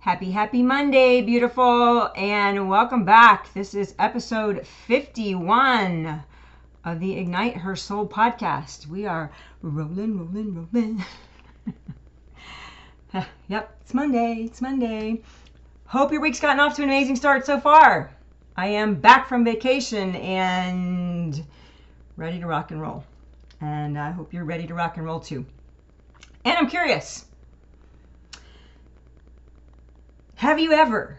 Happy, happy Monday, beautiful, and welcome back. This is episode 51 of the Ignite Her Soul podcast. We are rolling, rolling, rolling. yep, it's Monday. It's Monday. Hope your week's gotten off to an amazing start so far. I am back from vacation and ready to rock and roll. And I hope you're ready to rock and roll too. And I'm curious have you ever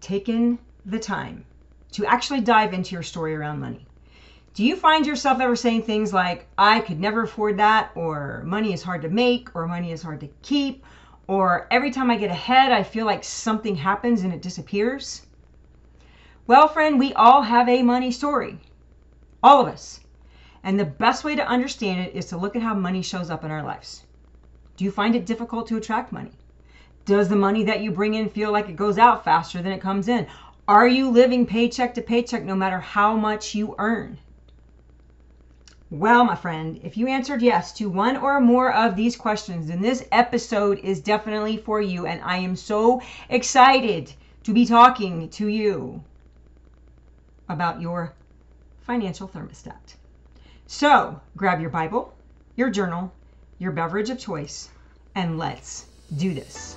taken the time to actually dive into your story around money? Do you find yourself ever saying things like, I could never afford that, or money is hard to make, or money is hard to keep, or every time I get ahead, I feel like something happens and it disappears? Well, friend, we all have a money story. All of us. And the best way to understand it is to look at how money shows up in our lives. Do you find it difficult to attract money? Does the money that you bring in feel like it goes out faster than it comes in? Are you living paycheck to paycheck no matter how much you earn? Well, my friend, if you answered yes to one or more of these questions, then this episode is definitely for you. And I am so excited to be talking to you about your financial thermostat. So grab your Bible, your journal, your beverage of choice, and let's do this.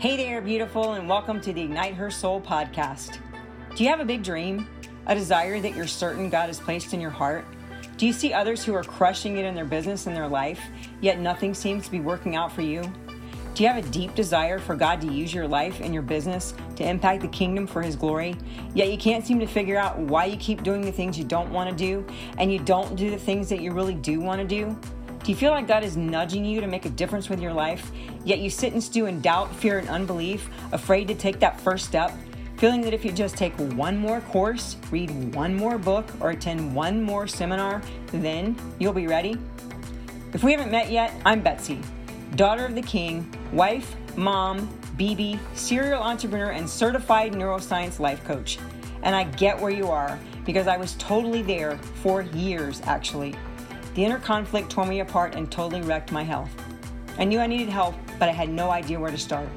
Hey there, beautiful, and welcome to the Ignite Her Soul podcast. Do you have a big dream? A desire that you're certain God has placed in your heart? Do you see others who are crushing it in their business and their life, yet nothing seems to be working out for you? Do you have a deep desire for God to use your life and your business to impact the kingdom for His glory, yet you can't seem to figure out why you keep doing the things you don't want to do and you don't do the things that you really do want to do? Do you feel like God is nudging you to make a difference with your life, yet you sit and stew in doubt, fear, and unbelief, afraid to take that first step? Feeling that if you just take one more course, read one more book, or attend one more seminar, then you'll be ready? If we haven't met yet, I'm Betsy, daughter of the King, wife, mom, BB, serial entrepreneur, and certified neuroscience life coach. And I get where you are because I was totally there for years, actually. The inner conflict tore me apart and totally wrecked my health. I knew I needed help, but I had no idea where to start.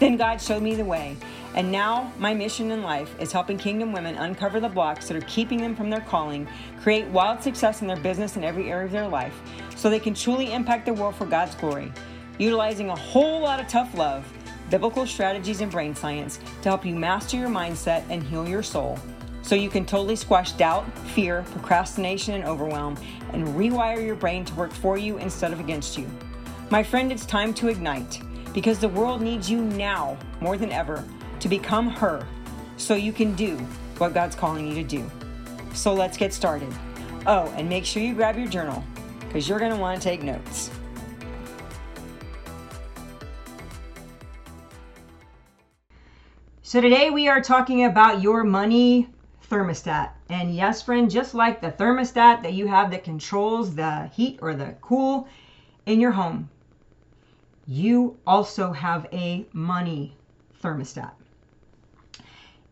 Then God showed me the way, and now my mission in life is helping kingdom women uncover the blocks that are keeping them from their calling, create wild success in their business and every area of their life, so they can truly impact the world for God's glory, utilizing a whole lot of tough love, biblical strategies, and brain science to help you master your mindset and heal your soul so you can totally squash doubt, fear, procrastination, and overwhelm and rewire your brain to work for you instead of against you. My friend, it's time to ignite because the world needs you now more than ever to become her so you can do what God's calling you to do. So let's get started. Oh, and make sure you grab your journal because you're going to want to take notes. So, today we are talking about your money thermostat. And yes, friend, just like the thermostat that you have that controls the heat or the cool in your home, you also have a money thermostat.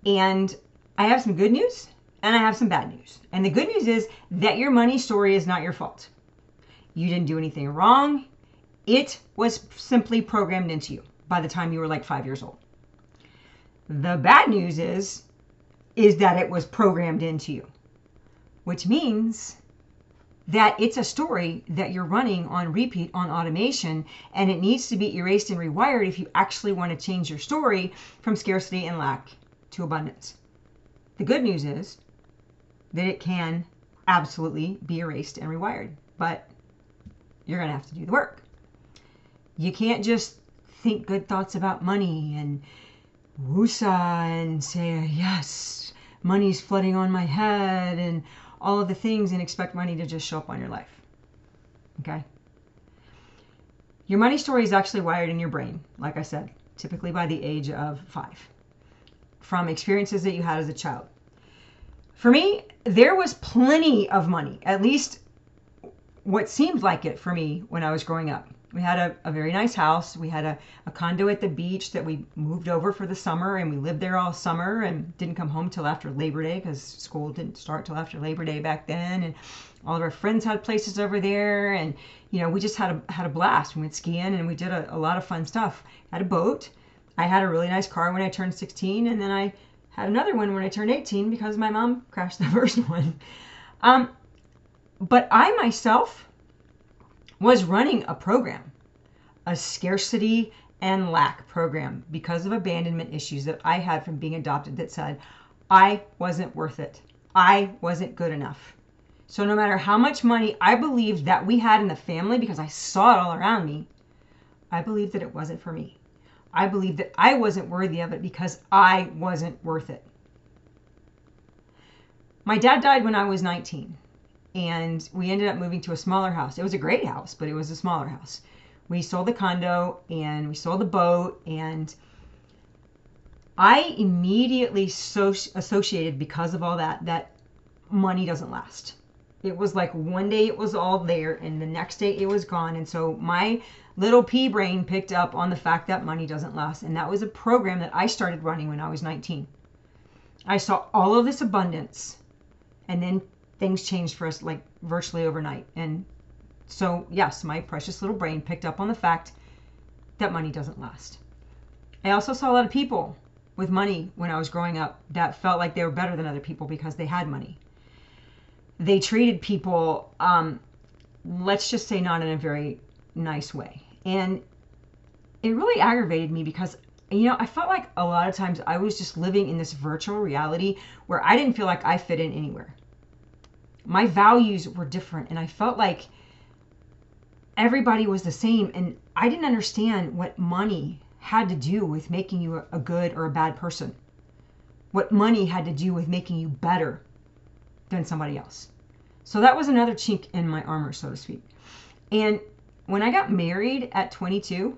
And I have some good news and I have some bad news. And the good news is that your money story is not your fault. You didn't do anything wrong. It was simply programmed into you by the time you were like five years old. The bad news is is that it was programmed into you, which means that it's a story that you're running on repeat on automation and it needs to be erased and rewired if you actually want to change your story from scarcity and lack to abundance. The good news is that it can absolutely be erased and rewired, but you're going to have to do the work. You can't just think good thoughts about money and woosa and say, yes, money's flooding on my head and all of the things and expect money to just show up on your life. Okay? Your money story is actually wired in your brain, like I said, typically by the age of five, from experiences that you had as a child. For me, there was plenty of money, at least what seemed like it for me when I was growing up. We had a, a very nice house. We had a, a condo at the beach that we moved over for the summer and we lived there all summer and didn't come home till after Labor Day because school didn't start till after Labor Day back then. And all of our friends had places over there and you know we just had a had a blast we went skiing and we did a, a lot of fun stuff had a boat i had a really nice car when i turned 16 and then i had another one when i turned 18 because my mom crashed the first one um, but i myself was running a program a scarcity and lack program because of abandonment issues that i had from being adopted that said i wasn't worth it i wasn't good enough so no matter how much money I believed that we had in the family, because I saw it all around me, I believed that it wasn't for me. I believed that I wasn't worthy of it because I wasn't worth it. My dad died when I was 19, and we ended up moving to a smaller house. It was a great house, but it was a smaller house. We sold the condo and we sold the boat, and I immediately so associated because of all that that money doesn't last it was like one day it was all there and the next day it was gone. And so my little pea brain picked up on the fact that money doesn't last. And that was a program that I started running when I was 19. I saw all of this abundance and then things changed for us like virtually overnight. And so, yes, my precious little brain picked up on the fact that money doesn't last. I also saw a lot of people with money when I was growing up that felt like they were better than other people because they had money they treated people, um, let's just say, not in a very nice way. And it really aggravated me because, you know, I felt like a lot of times I was just living in this virtual reality where I didn't feel like I fit in anywhere. My values were different, and I felt like everybody was the same. And I didn't understand what money had to do with making you a good or a bad person, what money had to do with making you better than somebody else. So that was another chink in my armor, so to speak. And when I got married at 22,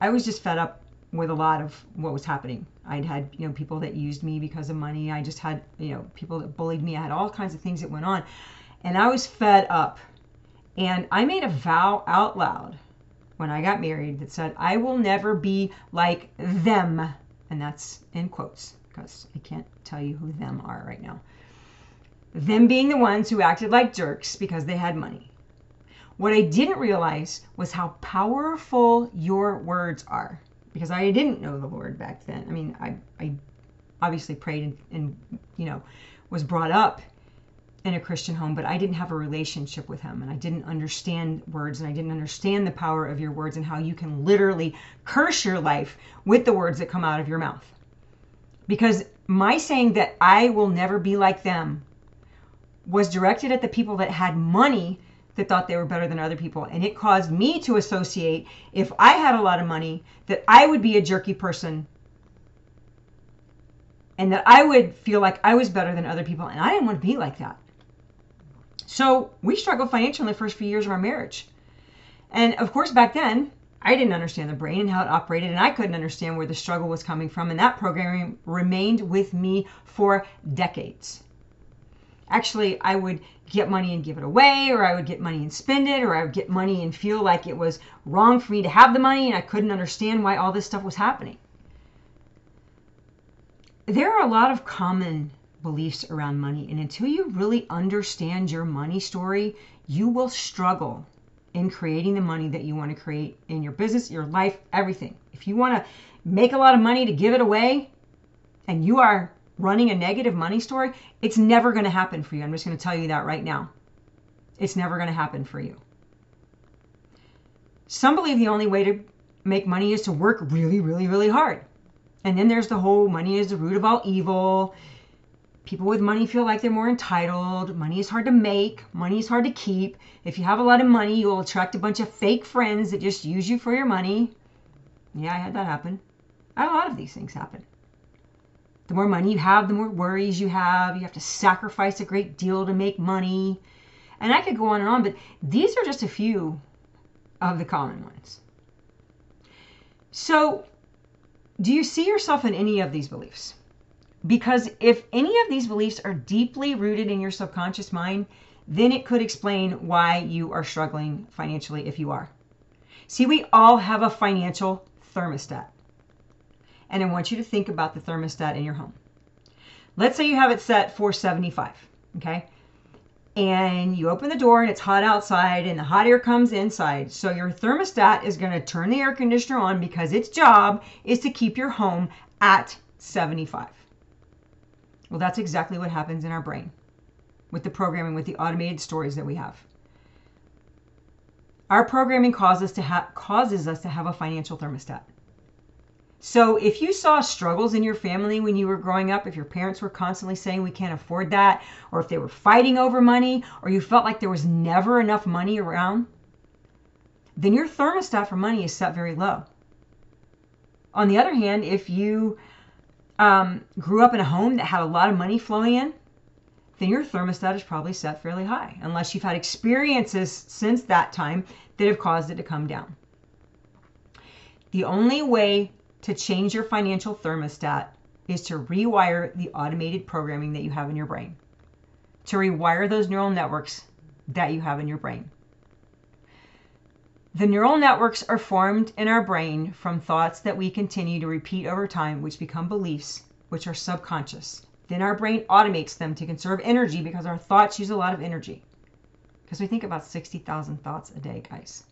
I was just fed up with a lot of what was happening. I'd had, you know, people that used me because of money. I just had, you know, people that bullied me. I had all kinds of things that went on. And I was fed up. And I made a vow out loud when I got married that said, I will never be like them. And that's in quotes because I can't tell you who them are right now them being the ones who acted like jerks because they had money. What I didn't realize was how powerful your words are because I didn't know the Lord back then. I mean, I, I obviously prayed and, and, you know, was brought up in a Christian home, but I didn't have a relationship with Him and I didn't understand words and I didn't understand the power of your words and how you can literally curse your life with the words that come out of your mouth. Because my saying that I will never be like them was directed at the people that had money that thought they were better than other people. And it caused me to associate, if I had a lot of money, that I would be a jerky person and that I would feel like I was better than other people. And I didn't want to be like that. So we struggled financially in the first few years of our marriage. And of course, back then, I didn't understand the brain and how it operated, and I couldn't understand where the struggle was coming from. And that programming remained with me for decades actually I would get money and give it away, or I would get money and spend it, or I would get money and feel like it was wrong for me to have the money and I couldn't understand why all this stuff was happening. There are a lot of common beliefs around money, and until you really understand your money story, you will struggle in creating the money that you want to create in your business, your life, everything. If you want to make a lot of money to give it away, and you are running a negative money story, it's never going to happen for you. I'm just going to tell you that right now. It's never going to happen for you. Some believe the only way to make money is to work really, really, really hard. And then there's the whole money is the root of all evil. People with money feel like they're more entitled. Money is hard to make. Money is hard to keep. If you have a lot of money, you'll attract a bunch of fake friends that just use you for your money. Yeah, I had that happen. I had a lot of these things happen. The more money you have, the more worries you have. You have to sacrifice a great deal to make money. And I could go on and on, but these are just a few of the common ones. So, do you see yourself in any of these beliefs? Because if any of these beliefs are deeply rooted in your subconscious mind, then it could explain why you are struggling financially if you are. See, we all have a financial thermostat. And I want you to think about the thermostat in your home. Let's say you have it set for 75, okay? And you open the door and it's hot outside and the hot air comes inside. So your thermostat is going to turn the air conditioner on because its job is to keep your home at 75. Well, that's exactly what happens in our brain with the programming, with the automated stories that we have. Our programming causes, to ha- causes us to have a financial thermostat. So if you saw struggles in your family when you were growing up, if your parents were constantly saying we can't afford that, or if they were fighting over money, or you felt like there was never enough money around, then your thermostat for money is set very low. On the other hand, if you um, grew up in a home that had a lot of money flowing in, then your thermostat is probably set fairly high, unless you've had experiences since that time that have caused it to come down. The only way to change your financial thermostat is to rewire the automated programming that you have in your brain, to rewire those neural networks that you have in your brain. The neural networks are formed in our brain from thoughts that we continue to repeat over time, which become beliefs, which are subconscious. Then our brain automates them to conserve energy because our thoughts use a lot of energy. Because we think about 60,000 thoughts a day, guys.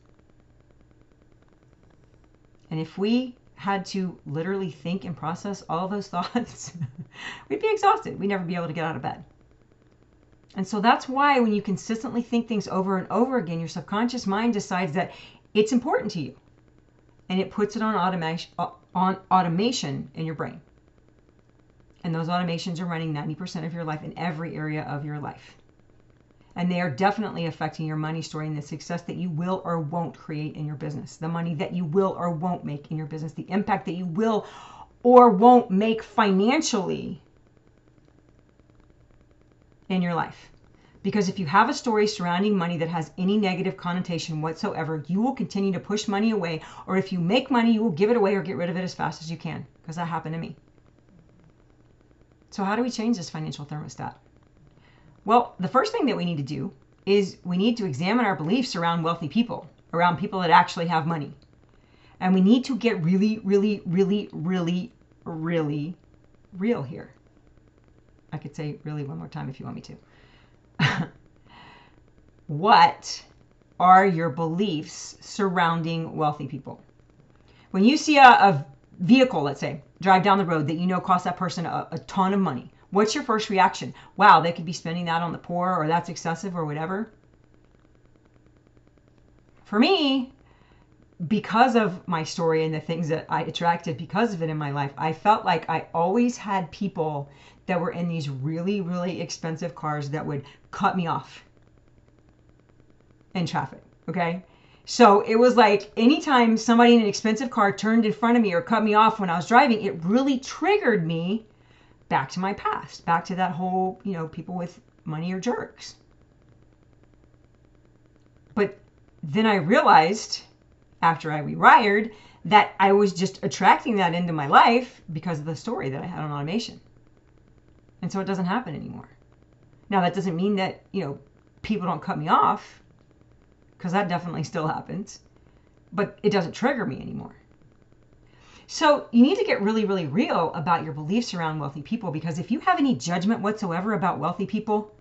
And if we had to literally think and process all those thoughts, we'd be exhausted. We'd never be able to get out of bed. And so that's why when you consistently think things over and over again, your subconscious mind decides that it's important to you. And it puts it on automation uh, on automation in your brain. And those automations are running 90% of your life in every area of your life. And they are definitely affecting your money story and the success that you will or won't create in your business, the money that you will or won't make in your business, the impact that you will or won't make financially in your life. Because if you have a story surrounding money that has any negative connotation whatsoever, you will continue to push money away. Or if you make money, you will give it away or get rid of it as fast as you can. Because that happened to me. So, how do we change this financial thermostat? Well, the first thing that we need to do is we need to examine our beliefs around wealthy people, around people that actually have money. And we need to get really, really, really, really, really real here. I could say really one more time if you want me to. what are your beliefs surrounding wealthy people? When you see a, a vehicle, let's say, drive down the road that you know costs that person a, a ton of money, what's your first reaction? Wow, they could be spending that on the poor, or that's excessive, or whatever. For me, because of my story and the things that I attracted because of it in my life, I felt like I always had people that were in these really, really expensive cars that would cut me off in traffic. Okay. So it was like anytime somebody in an expensive car turned in front of me or cut me off when I was driving, it really triggered me back to my past, back to that whole, you know, people with money are jerks. But then I realized after I rewired that I was just attracting that into my life because of the story that I had on automation. And so it doesn't happen anymore. Now, that doesn't mean that, you know, people don't cut me off, because that definitely still happens, but it doesn't trigger me anymore. So you need to get really, really real about your beliefs around wealthy people because if you have any judgment whatsoever about wealthy people,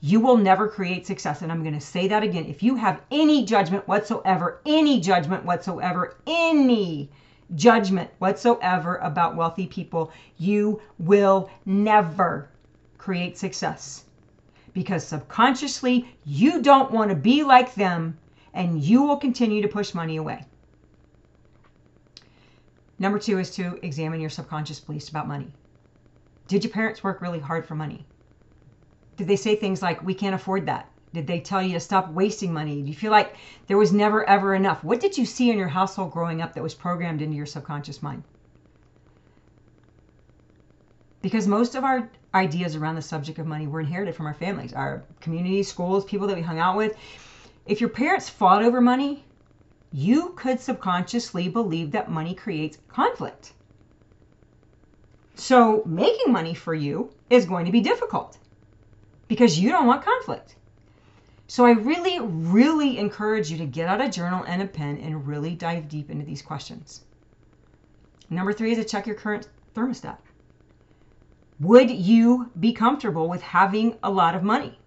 you will never create success. And I'm going to say that again. If you have any judgment whatsoever, any judgment whatsoever, any judgment whatsoever about wealthy people, you will never create success. Because subconsciously, you don't want to be like them and you will continue to push money away. Number two is to examine your subconscious beliefs about money. Did your parents work really hard for money? Did they say things like, we can't afford that? Did they tell you to stop wasting money? Do you feel like there was never ever enough? What did you see in your household growing up that was programmed into your subconscious mind? Because most of our ideas around the subject of money were inherited from our families, our communities, schools, people that we hung out with. If your parents fought over money, you could subconsciously believe that money creates conflict. So making money for you is going to be difficult because you don't want conflict. So I really, really encourage you to get out a journal and a pen and really dive deep into these questions. Number three is to check your current thermostat. Would you be comfortable with having a lot of money?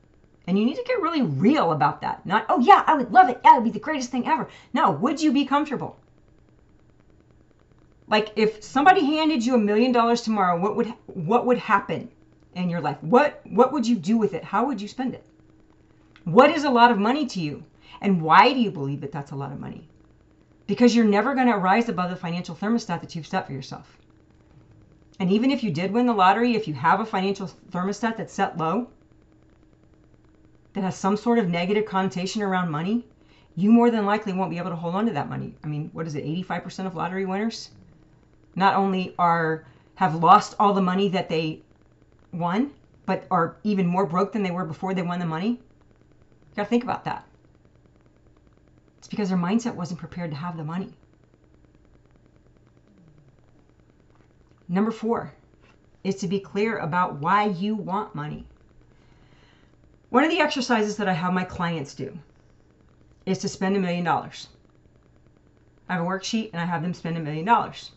And you need to get really real about that. Not, oh yeah, I would love it. Yeah, it would be the greatest thing ever. No, would you be comfortable? Like if somebody handed you a million dollars tomorrow, what would what would happen in your life? What what would you do with it? How would you spend it? What is a lot of money to you? And why do you believe that that's a lot of money? Because you're never going to rise above the financial thermostat that you've set for yourself. And even if you did win the lottery, if you have a financial thermostat that's set low, that has some sort of negative connotation around money, you more than likely won't be able to hold on to that money. I mean, what is it? 85% of lottery winners not only are have lost all the money that they won, but are even more broke than they were before they won the money. You gotta think about that. It's because their mindset wasn't prepared to have the money. Number four is to be clear about why you want money. One of the exercises that I have my clients do is to spend a million dollars. I have a worksheet and I have them spend a million dollars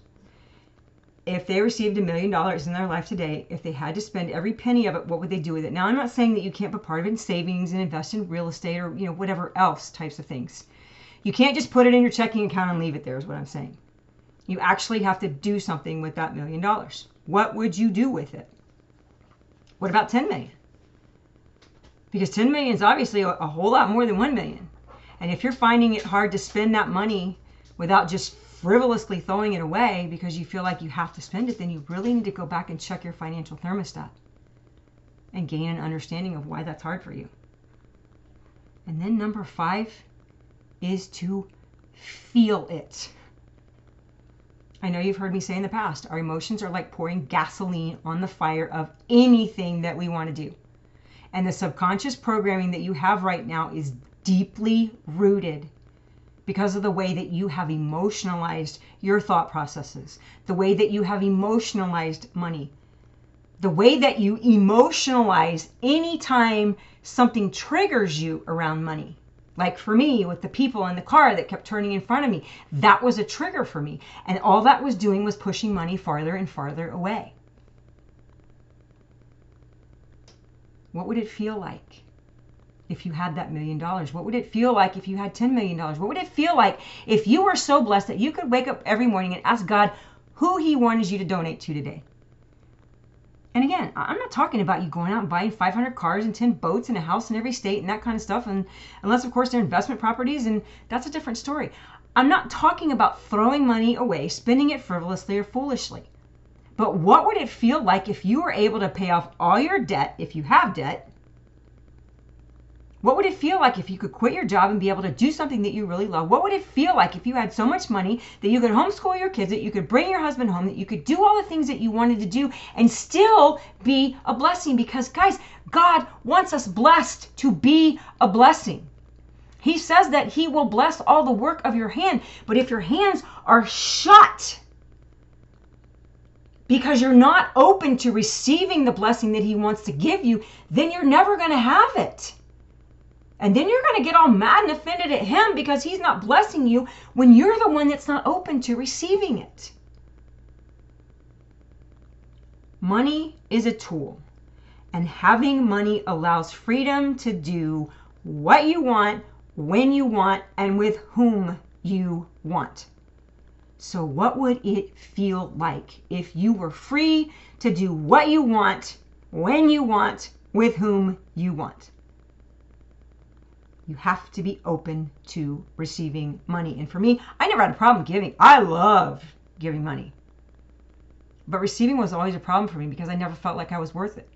if they received a million dollars in their life today, if they had to spend every penny of it, what would they do with it? Now, I'm not saying that you can't put part of it in savings and invest in real estate or you know whatever else types of things. You can't just put it in your checking account and leave it there. Is what I'm saying. You actually have to do something with that million dollars. What would you do with it? What about 10 million? Because 10 million is obviously a, whole lot more than 1 million. And if you're finding it hard to spend that money without just frivolously throwing it away because you feel like you have to spend it, then you really need to go back and check your financial thermostat and gain an understanding of why that's hard for you. And then number five is to feel it. I know you've heard me say in the past, our emotions are like pouring gasoline on the fire of anything that we want to do. And the subconscious programming that you have right now is deeply rooted because of the way that you have emotionalized your thought processes, the way that you have emotionalized money, the way that you emotionalize anytime something triggers you around money. Like for me, with the people in the car that kept turning in front of me, that was a trigger for me. And all that was doing was pushing money farther and farther away. What would it feel like if you had that million dollars? What would it feel like if you had $10 million? What would it feel like if you were so blessed that you could wake up every morning and ask God who He wanted you to donate to today? And again, I'm not talking about you going out and buying 500 cars and 10 boats and a house in every state and that kind of stuff. And unless, of course, they're investment properties, and that's a different story. I'm not talking about throwing money away, spending it frivolously or foolishly. But what would it feel like if you were able to pay off all your debt, if you have debt, what would it feel like if you could quit your job and be able to do something that you really love? What would it feel like if you had so much money that you could homeschool your kids, that you could bring your husband home, that you could do all the things that you wanted to do and still be a blessing? Because, guys, God wants us blessed to be a blessing. He says that He will bless all the work of your hand, but if your hands are shut, because you're not open to receiving the blessing that He wants to give you, then you're never going to have it. And then you're going to get all mad and offended at him because he's not blessing you when you're the one that's not open to receiving it. Money is a tool, and having money allows freedom to do what you want, when you want, and with whom you want. So, what would it feel like if you were free to do what you want, when you want, with whom you want? you have to be open to receiving money. And for me, I never had a problem giving. I love giving money. But receiving was always a problem for me because I never felt like I was worth it.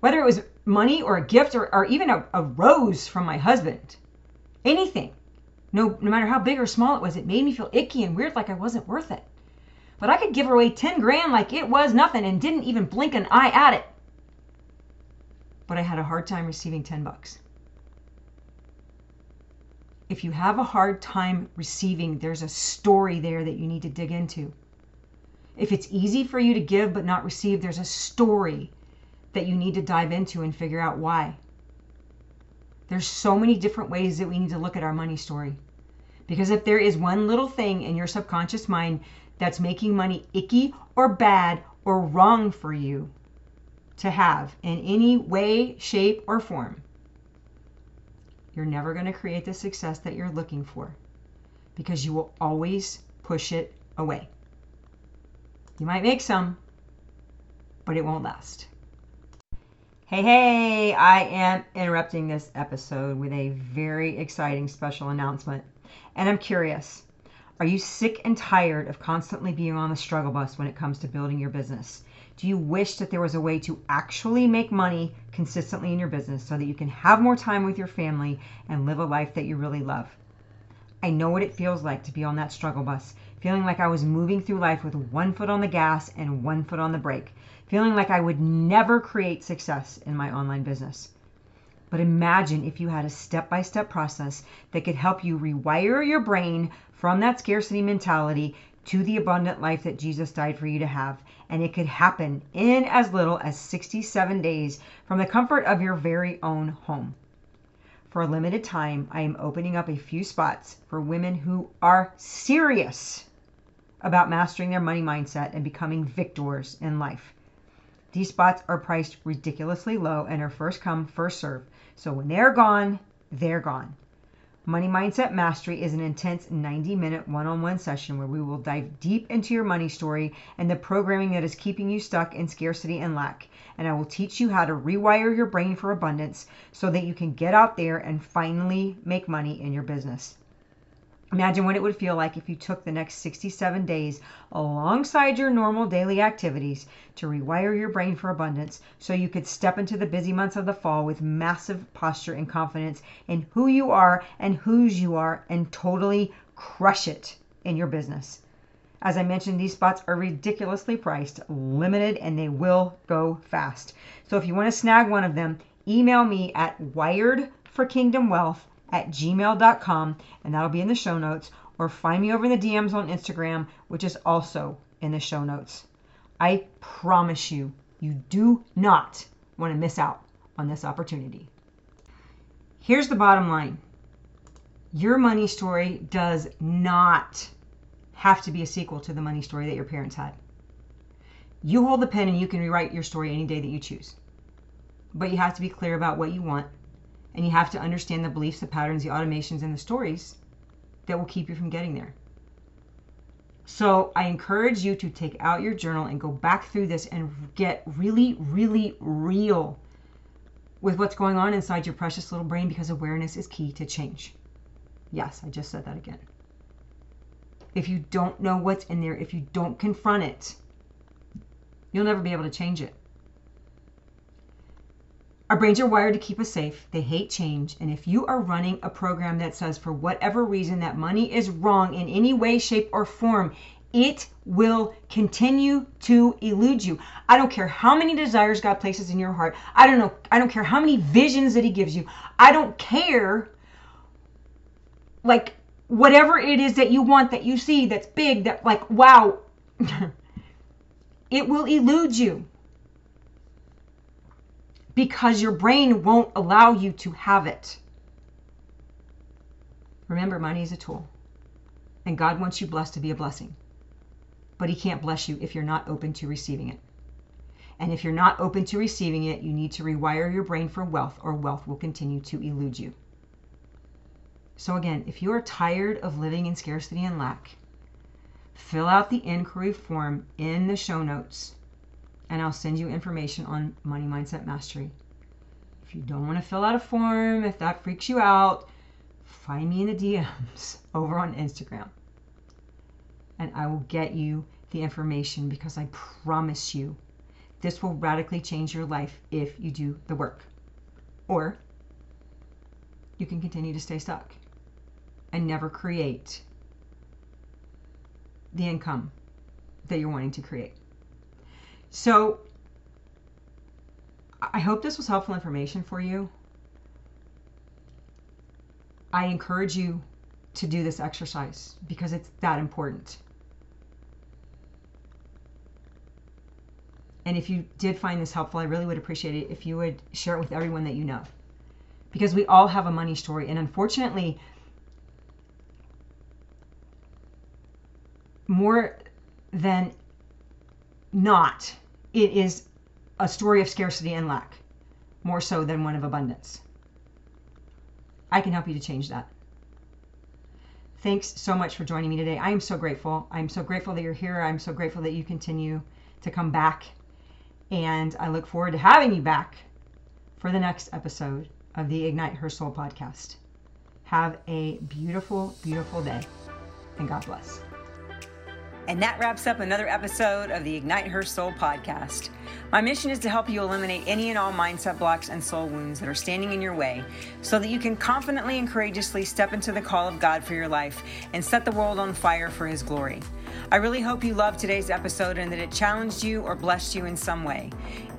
Whether it was money or a gift or, or even a, a rose from my husband, anything, no, no matter how big or small it was, it made me feel icky and weird like I wasn't worth it. But I could give away 10 grand like it was nothing and didn't even blink an eye at it. But I had a hard time receiving 10 bucks if you have a hard time receiving, there's a story there that you need to dig into. If it's easy for you to give but not receive, there's a story that you need to dive into and figure out why. There's so many different ways that we need to look at our money story. Because if there is one little thing in your subconscious mind that's making money icky or bad or wrong for you to have in any way, shape, or form, you're never going to create the success that you're looking for because you will always push it away. You might make some, but it won't last. Hey, hey, I am interrupting this episode with a very exciting special announcement. And I'm curious are you sick and tired of constantly being on the struggle bus when it comes to building your business? Do you wish that there was a way to actually make money consistently in your business so that you can have more time with your family and live a life that you really love? I know what it feels like to be on that struggle bus, feeling like I was moving through life with one foot on the gas and one foot on the brake, feeling like I would never create success in my online business. But imagine if you had a step by step process that could help you rewire your brain from that scarcity mentality to the abundant life that Jesus died for you to have. And it could happen in as little as 67 days from the comfort of your very own home. For a limited time, I am opening up a few spots for women who are serious about mastering their money mindset and becoming victors in life. These spots are priced ridiculously low and are first come, first serve. So when they're gone, they're gone. Money Mindset Mastery is an intense 90 minute one on one session where we will dive deep into your money story and the programming that is keeping you stuck in scarcity and lack. And I will teach you how to rewire your brain for abundance so that you can get out there and finally make money in your business. Imagine what it would feel like if you took the next 67 days alongside your normal daily activities to rewire your brain for abundance so you could step into the busy months of the fall with massive posture and confidence in who you are and whose you are and totally crush it in your business. As I mentioned, these spots are ridiculously priced, limited, and they will go fast. So if you want to snag one of them, email me at wiredforkingdomwealth at gmail.com, and that'll be in the show notes, or find me over in the DMs on Instagram, which is also in the show notes. I promise you, you do not want to miss out on this opportunity. Here's the bottom line your money story does not have to be a sequel to the money story that your parents had. You hold the pen and you can rewrite your story any day that you choose. But you have to be clear about what you want and you have to understand the beliefs, the patterns, the automations, and the stories that will keep you from getting there. So I encourage you to take out your journal and go back through this and get really, really real with what's going on inside your precious little brain because awareness is key to change. Yes, I just said that again. If you don't know what's in there, if you don't confront it, you'll never be able to change it. Our brains are wired to keep us safe. They hate change. And if you are running a program that says, for whatever reason, that money is wrong in any way, shape, or form, it will continue to elude you. I don't care how many desires God places in your heart. I don't know. I don't care how many visions that He gives you. I don't care. Like, whatever it is that you want, that you see, that's big, that, like, wow, it will elude you because your brain won't allow you to have it. Remember, money is a tool, and God wants you blessed to be a blessing. But He can't bless you if you're not open to receiving it. And if you're not open to receiving it, you need to rewire your brain for wealth, or wealth will continue to elude you. So, again, if you are tired of living in scarcity and lack, fill out the inquiry form in the show notes and I'll send you information on Money Mindset Mastery. If you don't want to fill out a form, if that freaks you out, find me in the DMs over on Instagram. And I will get you the information because I promise you this will radically change your life if you do the work. Or you can continue to stay stuck and never create the income that you're wanting to create. So I hope this was helpful information for you. I encourage you to do this exercise because it's that important. And if you did find this helpful, I really would appreciate it if you would share it with everyone that you know. because we all have a money story. And unfortunately, more than not, it is a story of scarcity and lack, more so than one of abundance. I can help you to change that. Thanks so much for joining me today. I am so grateful. I'm so grateful that you're here. I'm so grateful that you continue to come back. And I look forward to having you back for the next episode of the Ignite Her Soul podcast. Have a beautiful, beautiful day, and God bless. And that wraps up another episode of the Ignite Her Soul podcast. My mission is to help you eliminate any and all mindset blocks and soul wounds that are standing in your way so that you can confidently and courageously step into the call of God for your life and set the world on fire for His glory. I really hope you loved today's episode and that it challenged you or blessed you in some way.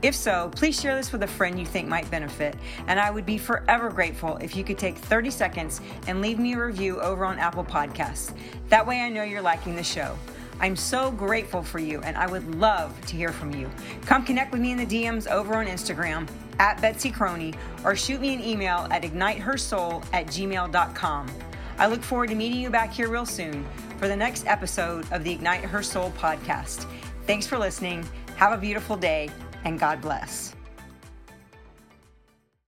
If so, please share this with a friend you think might benefit, and I would be forever grateful if you could take 30 seconds and leave me a review over on Apple Podcasts. That way I know you're liking the show. I'm so grateful for you and I would love to hear from you. Come connect with me in the DMs over on Instagram at Betsy Croney or shoot me an email at ignitehersoul at gmail.com. I look forward to meeting you back here real soon for the next episode of the Ignite Her Soul podcast. Thanks for listening. Have a beautiful day and God bless.